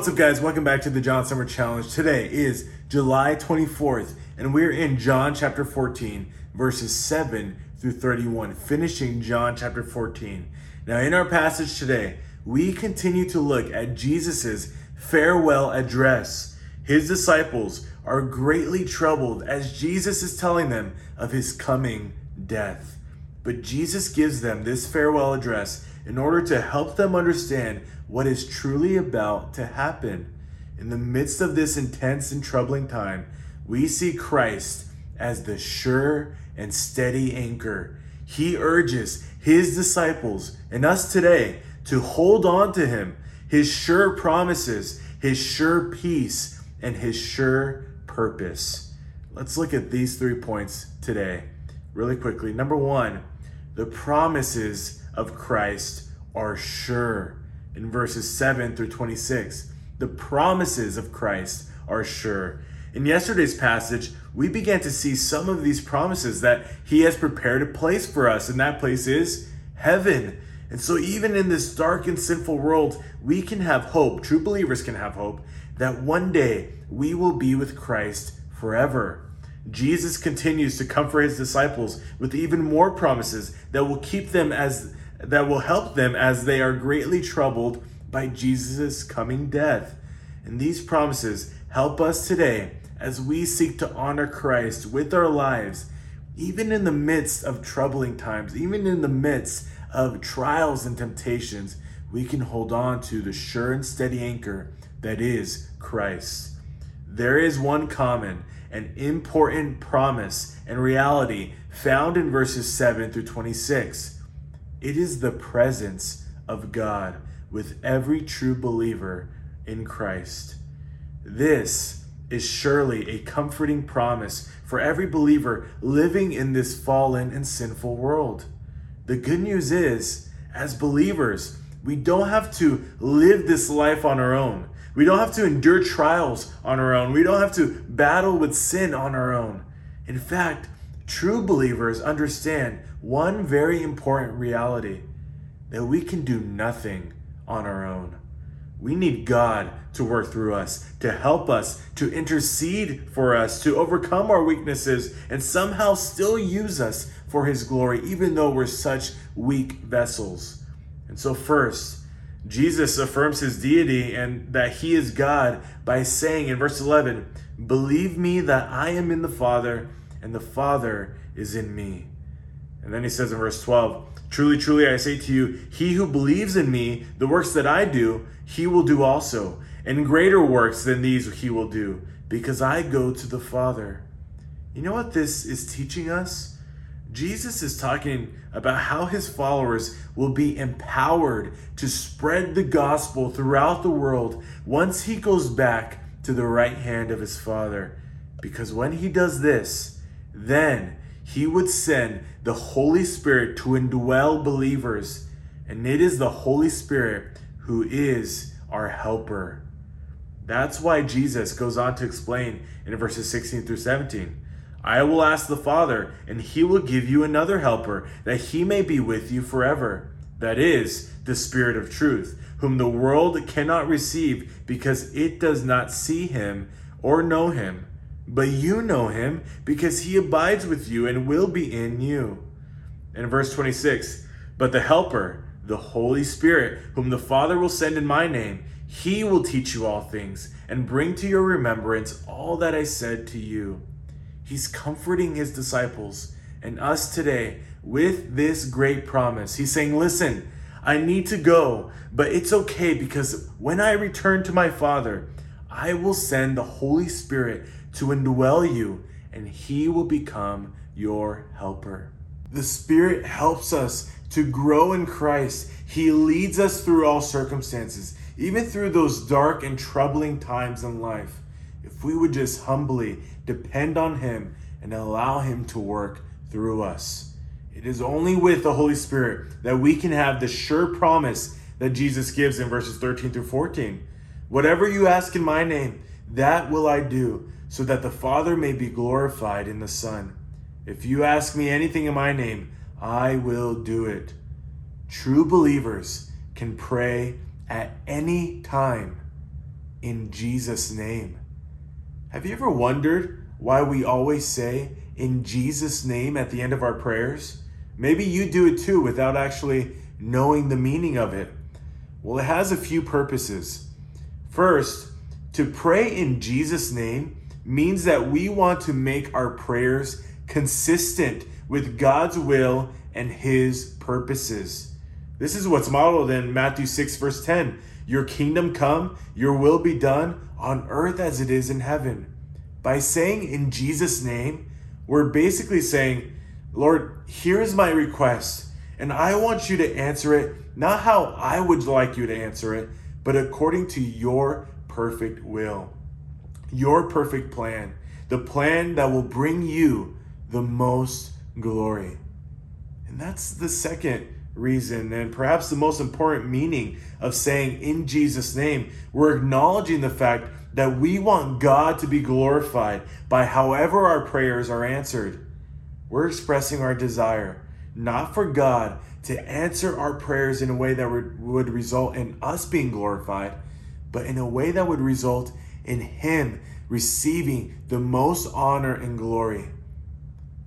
What's up, guys? Welcome back to the John Summer Challenge. Today is July 24th, and we're in John chapter 14, verses 7 through 31, finishing John chapter 14. Now, in our passage today, we continue to look at Jesus' farewell address. His disciples are greatly troubled as Jesus is telling them of his coming death. But Jesus gives them this farewell address in order to help them understand what is truly about to happen. In the midst of this intense and troubling time, we see Christ as the sure and steady anchor. He urges his disciples and us today to hold on to him, his sure promises, his sure peace, and his sure purpose. Let's look at these three points today really quickly. Number one, the promises of Christ are sure. In verses 7 through 26, the promises of Christ are sure. In yesterday's passage, we began to see some of these promises that He has prepared a place for us, and that place is heaven. And so, even in this dark and sinful world, we can have hope. True believers can have hope that one day we will be with Christ forever. Jesus continues to comfort his disciples with even more promises that will keep them as that will help them as they are greatly troubled by Jesus' coming death. And these promises help us today as we seek to honor Christ with our lives, even in the midst of troubling times, even in the midst of trials and temptations, we can hold on to the sure and steady anchor that is Christ. There is one common and important promise and reality found in verses 7 through 26. It is the presence of God with every true believer in Christ. This is surely a comforting promise for every believer living in this fallen and sinful world. The good news is, as believers, we don't have to live this life on our own. We don't have to endure trials on our own. We don't have to battle with sin on our own. In fact, True believers understand one very important reality that we can do nothing on our own. We need God to work through us, to help us, to intercede for us, to overcome our weaknesses, and somehow still use us for His glory, even though we're such weak vessels. And so, first, Jesus affirms His deity and that He is God by saying in verse 11, Believe me that I am in the Father and the Father is in me. And then he says in verse 12, Truly, truly, I say to you, he who believes in me, the works that I do, he will do also. And greater works than these he will do, because I go to the Father. You know what this is teaching us? Jesus is talking about how his followers will be empowered to spread the gospel throughout the world once he goes back to the right hand of his Father. Because when he does this, then he would send the Holy Spirit to indwell believers. And it is the Holy Spirit who is our helper. That's why Jesus goes on to explain in verses 16 through 17 I will ask the Father, and he will give you another helper, that he may be with you forever. That is the Spirit of truth, whom the world cannot receive because it does not see him or know him but you know him because he abides with you and will be in you. In verse 26, but the Helper, the Holy Spirit, whom the Father will send in my name, he will teach you all things and bring to your remembrance all that I said to you. He's comforting his disciples and us today with this great promise. He's saying, Listen, I need to go, but it's okay because when I return to my Father, I will send the Holy Spirit to indwell you, and He will become your helper. The Spirit helps us to grow in Christ. He leads us through all circumstances, even through those dark and troubling times in life. If we would just humbly depend on Him and allow Him to work through us. It is only with the Holy Spirit that we can have the sure promise that Jesus gives in verses 13 through 14. Whatever you ask in my name, that will I do so that the Father may be glorified in the Son. If you ask me anything in my name, I will do it. True believers can pray at any time. in Jesus' name. Have you ever wondered why we always say in Jesus' name at the end of our prayers? Maybe you do it too without actually knowing the meaning of it. Well, it has a few purposes. First, to pray in Jesus' name means that we want to make our prayers consistent with God's will and His purposes. This is what's modeled in Matthew 6, verse 10. Your kingdom come, your will be done on earth as it is in heaven. By saying in Jesus' name, we're basically saying, Lord, here's my request, and I want you to answer it not how I would like you to answer it, but according to your perfect will, your perfect plan, the plan that will bring you the most glory. And that's the second reason, and perhaps the most important meaning of saying in Jesus' name. We're acknowledging the fact that we want God to be glorified by however our prayers are answered. We're expressing our desire, not for God to answer our prayers in a way that would, result in us being glorified, but in a way that would result in Him receiving the most honor and glory.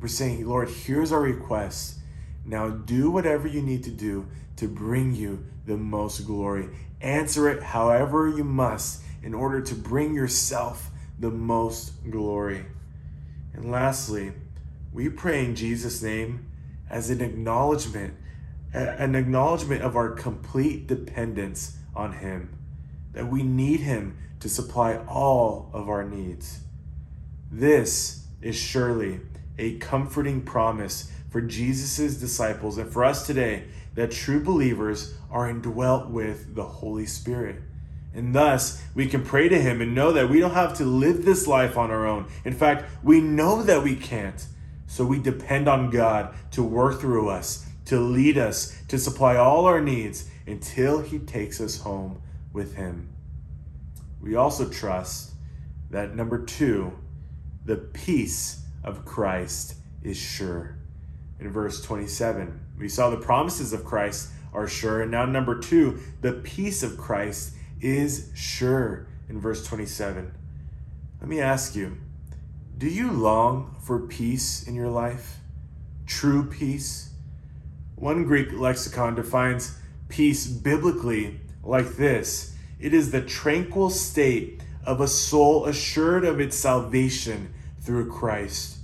We're saying, Lord, here's our request. Now do whatever you need to do to bring you the most glory. Answer it however you must in order to bring yourself the most glory. And lastly, we pray in Jesus' name as an acknowledgement, an acknowledgement of our complete dependence on Him, that we need Him to supply all of our needs. This is surely a comforting promise for Jesus' disciples and for us today that true believers are indwelt with the Holy Spirit. And thus, we can pray to Him and know that we don't have to live this life on our own. In fact, we know that we can't. So we depend on God to work through us, to lead us, to supply all our needs until He takes us home with Him. We also trust that number two, the peace of Christ is sure. In verse 27, we saw the promises of Christ are sure. And now, number two, the peace of Christ is sure. In verse 27, let me ask you do you long for peace in your life? True peace? One Greek lexicon defines peace biblically like this it is the tranquil state of a soul assured of its salvation through Christ.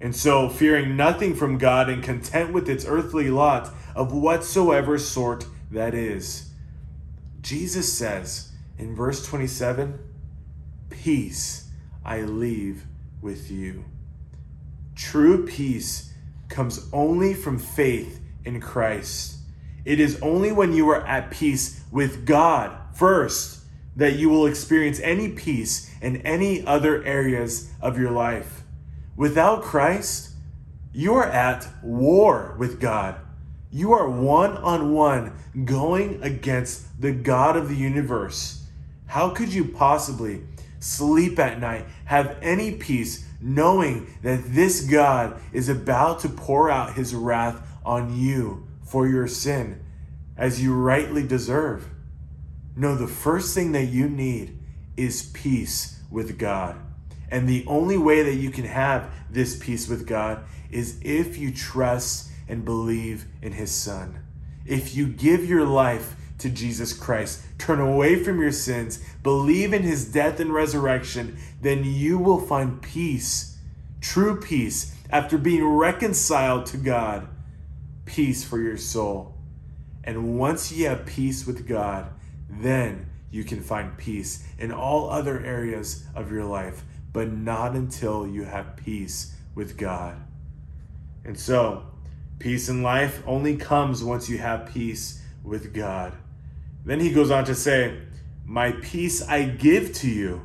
And so, fearing nothing from God and content with its earthly lot of whatsoever sort that is. Jesus says in verse 27 Peace I leave with you. True peace comes only from faith in Christ. It is only when you are at peace with God first that you will experience any peace in any other areas of your life. Without Christ, you are at war with God. You are one on one going against the God of the universe. How could you possibly sleep at night, have any peace, knowing that this God is about to pour out his wrath on you for your sin, as you rightly deserve? No, the first thing that you need is peace with God. And the only way that you can have this peace with God is if you trust and believe in His Son. If you give your life to Jesus Christ, turn away from your sins, believe in His death and resurrection, then you will find peace, true peace, after being reconciled to God, peace for your soul. And once you have peace with God, then you can find peace in all other areas of your life but not until you have peace with God. And so, peace in life only comes once you have peace with God. Then he goes on to say, My peace I give to you.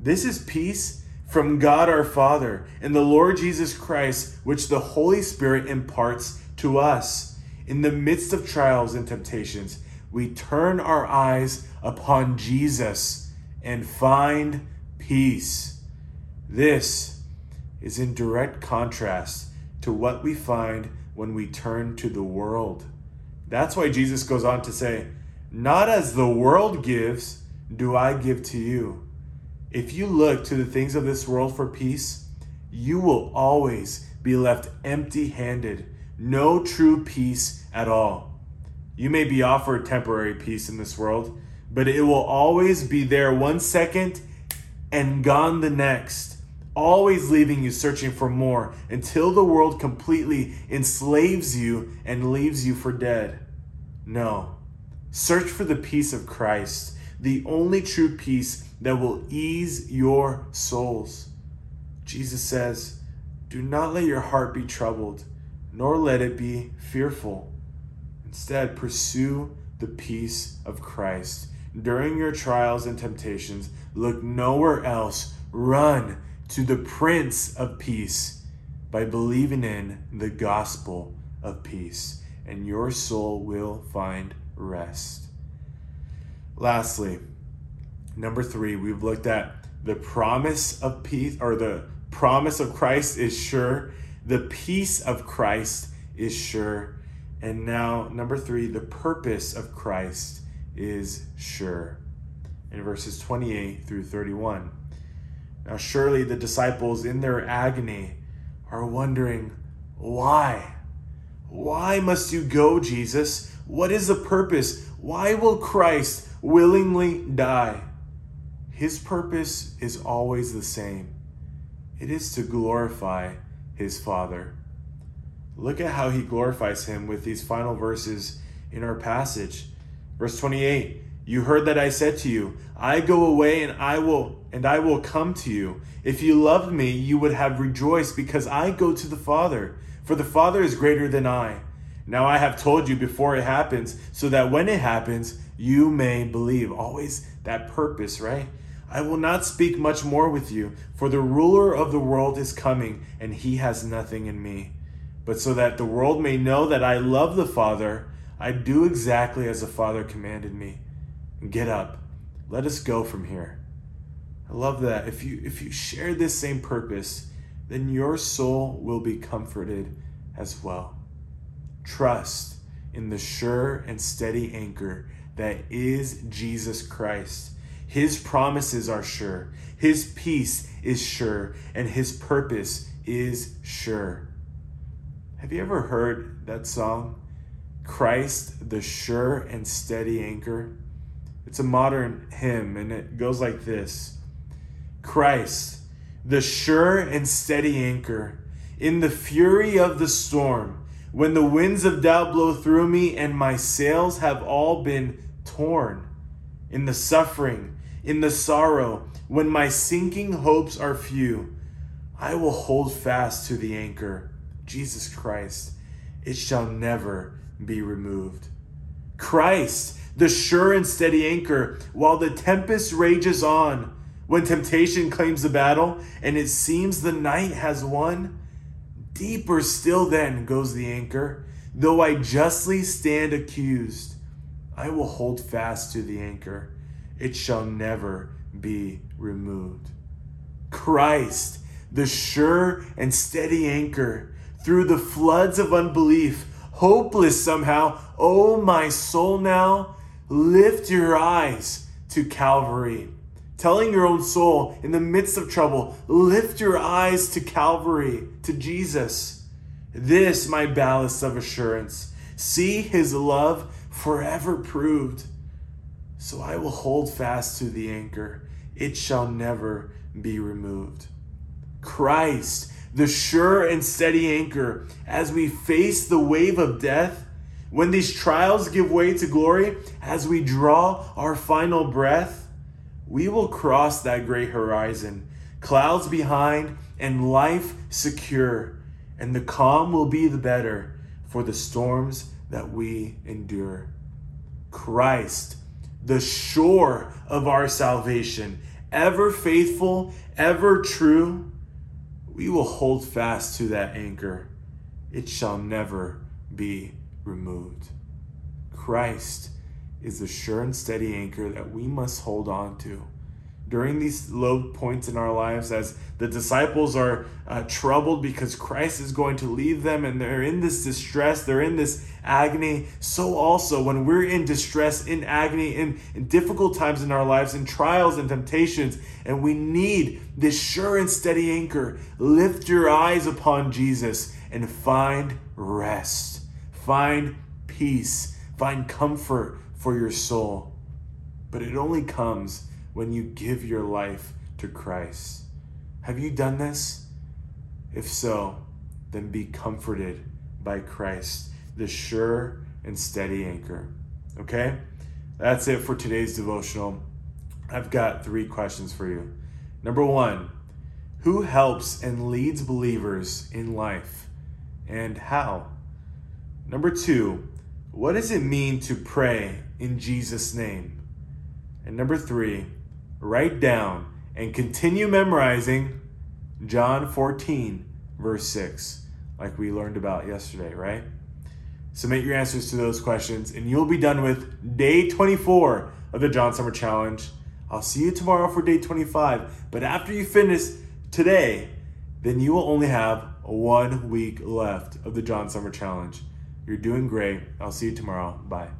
This is peace from God our Father and the Lord Jesus Christ, which the Holy Spirit imparts to us. In the midst of trials and temptations, we turn our eyes upon Jesus and find peace. This is in direct contrast to what we find when we turn to the world. That's why Jesus goes on to say, Not as the world gives, do I give to you. If you look to the things of this world for peace, you will always be left empty handed, no true peace at all. You may be offered temporary peace in this world, but it will always be there one second and gone the next, always leaving you searching for more until the world completely enslaves you and leaves you for dead. No. Search for the peace of Christ, the only true peace that will ease your souls. Jesus says, Do not let your heart be troubled, nor let it be fearful. Instead, pursue the peace of Christ. During your trials and temptations, look nowhere else. Run to the Prince of Peace by believing in the gospel of peace, and your soul will find rest. Lastly, number three, we've looked at the promise of peace, or the promise of Christ is sure, the peace of Christ is sure and now, number three, the purpose of Christ is sure. In verses 28 through 31. Now, surely the disciples, in their agony, are wondering, why? Why must you go, Jesus? What is the purpose? Why will Christ willingly die? His purpose is always the same it is to glorify his Father. Look at how he glorifies him with these final verses in our passage. Verse 28 You heard that I said to you, I go away and I will and I will come to you. If you loved me, you would have rejoiced because I go to the Father, for the Father is greater than I. Now I have told you before it happens, so that when it happens, you may believe. Always that purpose, right? I will not speak much more with you, for the ruler of the world is coming, and he has nothing in me. But so that the world may know that I love the Father, I do exactly as the Father commanded me. Get up. Let us go from here. I love that. If you if you share this same purpose, then your soul will be comforted as well. Trust in the sure and steady anchor that is Jesus Christ. His promises are sure, His peace is sure, and His purpose is sure. Have you ever heard that song? Christ, the sure and steady anchor. It's a modern hymn and it goes like this. Christ, the sure and steady anchor, in the fury of the storm, when the winds of doubt blow through me and my sails have all been torn, in the suffering, in the sorrow, when my sinking hopes are few, I will hold fast to the anchor Jesus Christ, it shall never be removed. Christ, the sure and steady anchor, while the tempest rages on, when temptation claims the battle and it seems the night has won, deeper still then goes the anchor. Though I justly stand accused, I will hold fast to the anchor. It shall never be removed. Christ, the sure and steady anchor, through the floods of unbelief, hopeless somehow. Oh, my soul, now lift your eyes to Calvary. Telling your own soul in the midst of trouble, lift your eyes to Calvary, to Jesus. This, my ballast of assurance. See his love forever proved. So I will hold fast to the anchor, it shall never be removed. Christ the sure and steady anchor as we face the wave of death, when these trials give way to glory, as we draw our final breath, we will cross that great horizon, clouds behind and life secure, and the calm will be the better for the storms that we endure. Christ, the shore of our salvation, ever faithful, ever true we will hold fast to that anchor. It shall never be removed. Christ is the sure and steady anchor that we must hold on to. During these low points in our lives as the disciples are uh, troubled because Christ is going to leave them and they're in this distress, they're in this agony. So, also, when we're in distress, in agony, in, in difficult times in our lives, in trials and temptations, and we need this sure and steady anchor, lift your eyes upon Jesus and find rest, find peace, find comfort for your soul. But it only comes when you give your life to Christ. Have you done this? If so, then be comforted by Christ, the sure and steady anchor. Okay? That's it for today's devotional. I've got three questions for you. Number one, who helps and leads believers in life and how? Number two, what does it mean to pray in Jesus' name? And number three, write down and continue memorizing John 14, verse 6, like we learned about yesterday, right? Submit your answers to those questions, and you'll be done with day 24 of the John Summer Challenge. I'll see you tomorrow for day 25. But after you finish today, then you will only have one week left of the John Summer Challenge. You're doing great. I'll see you tomorrow. Bye.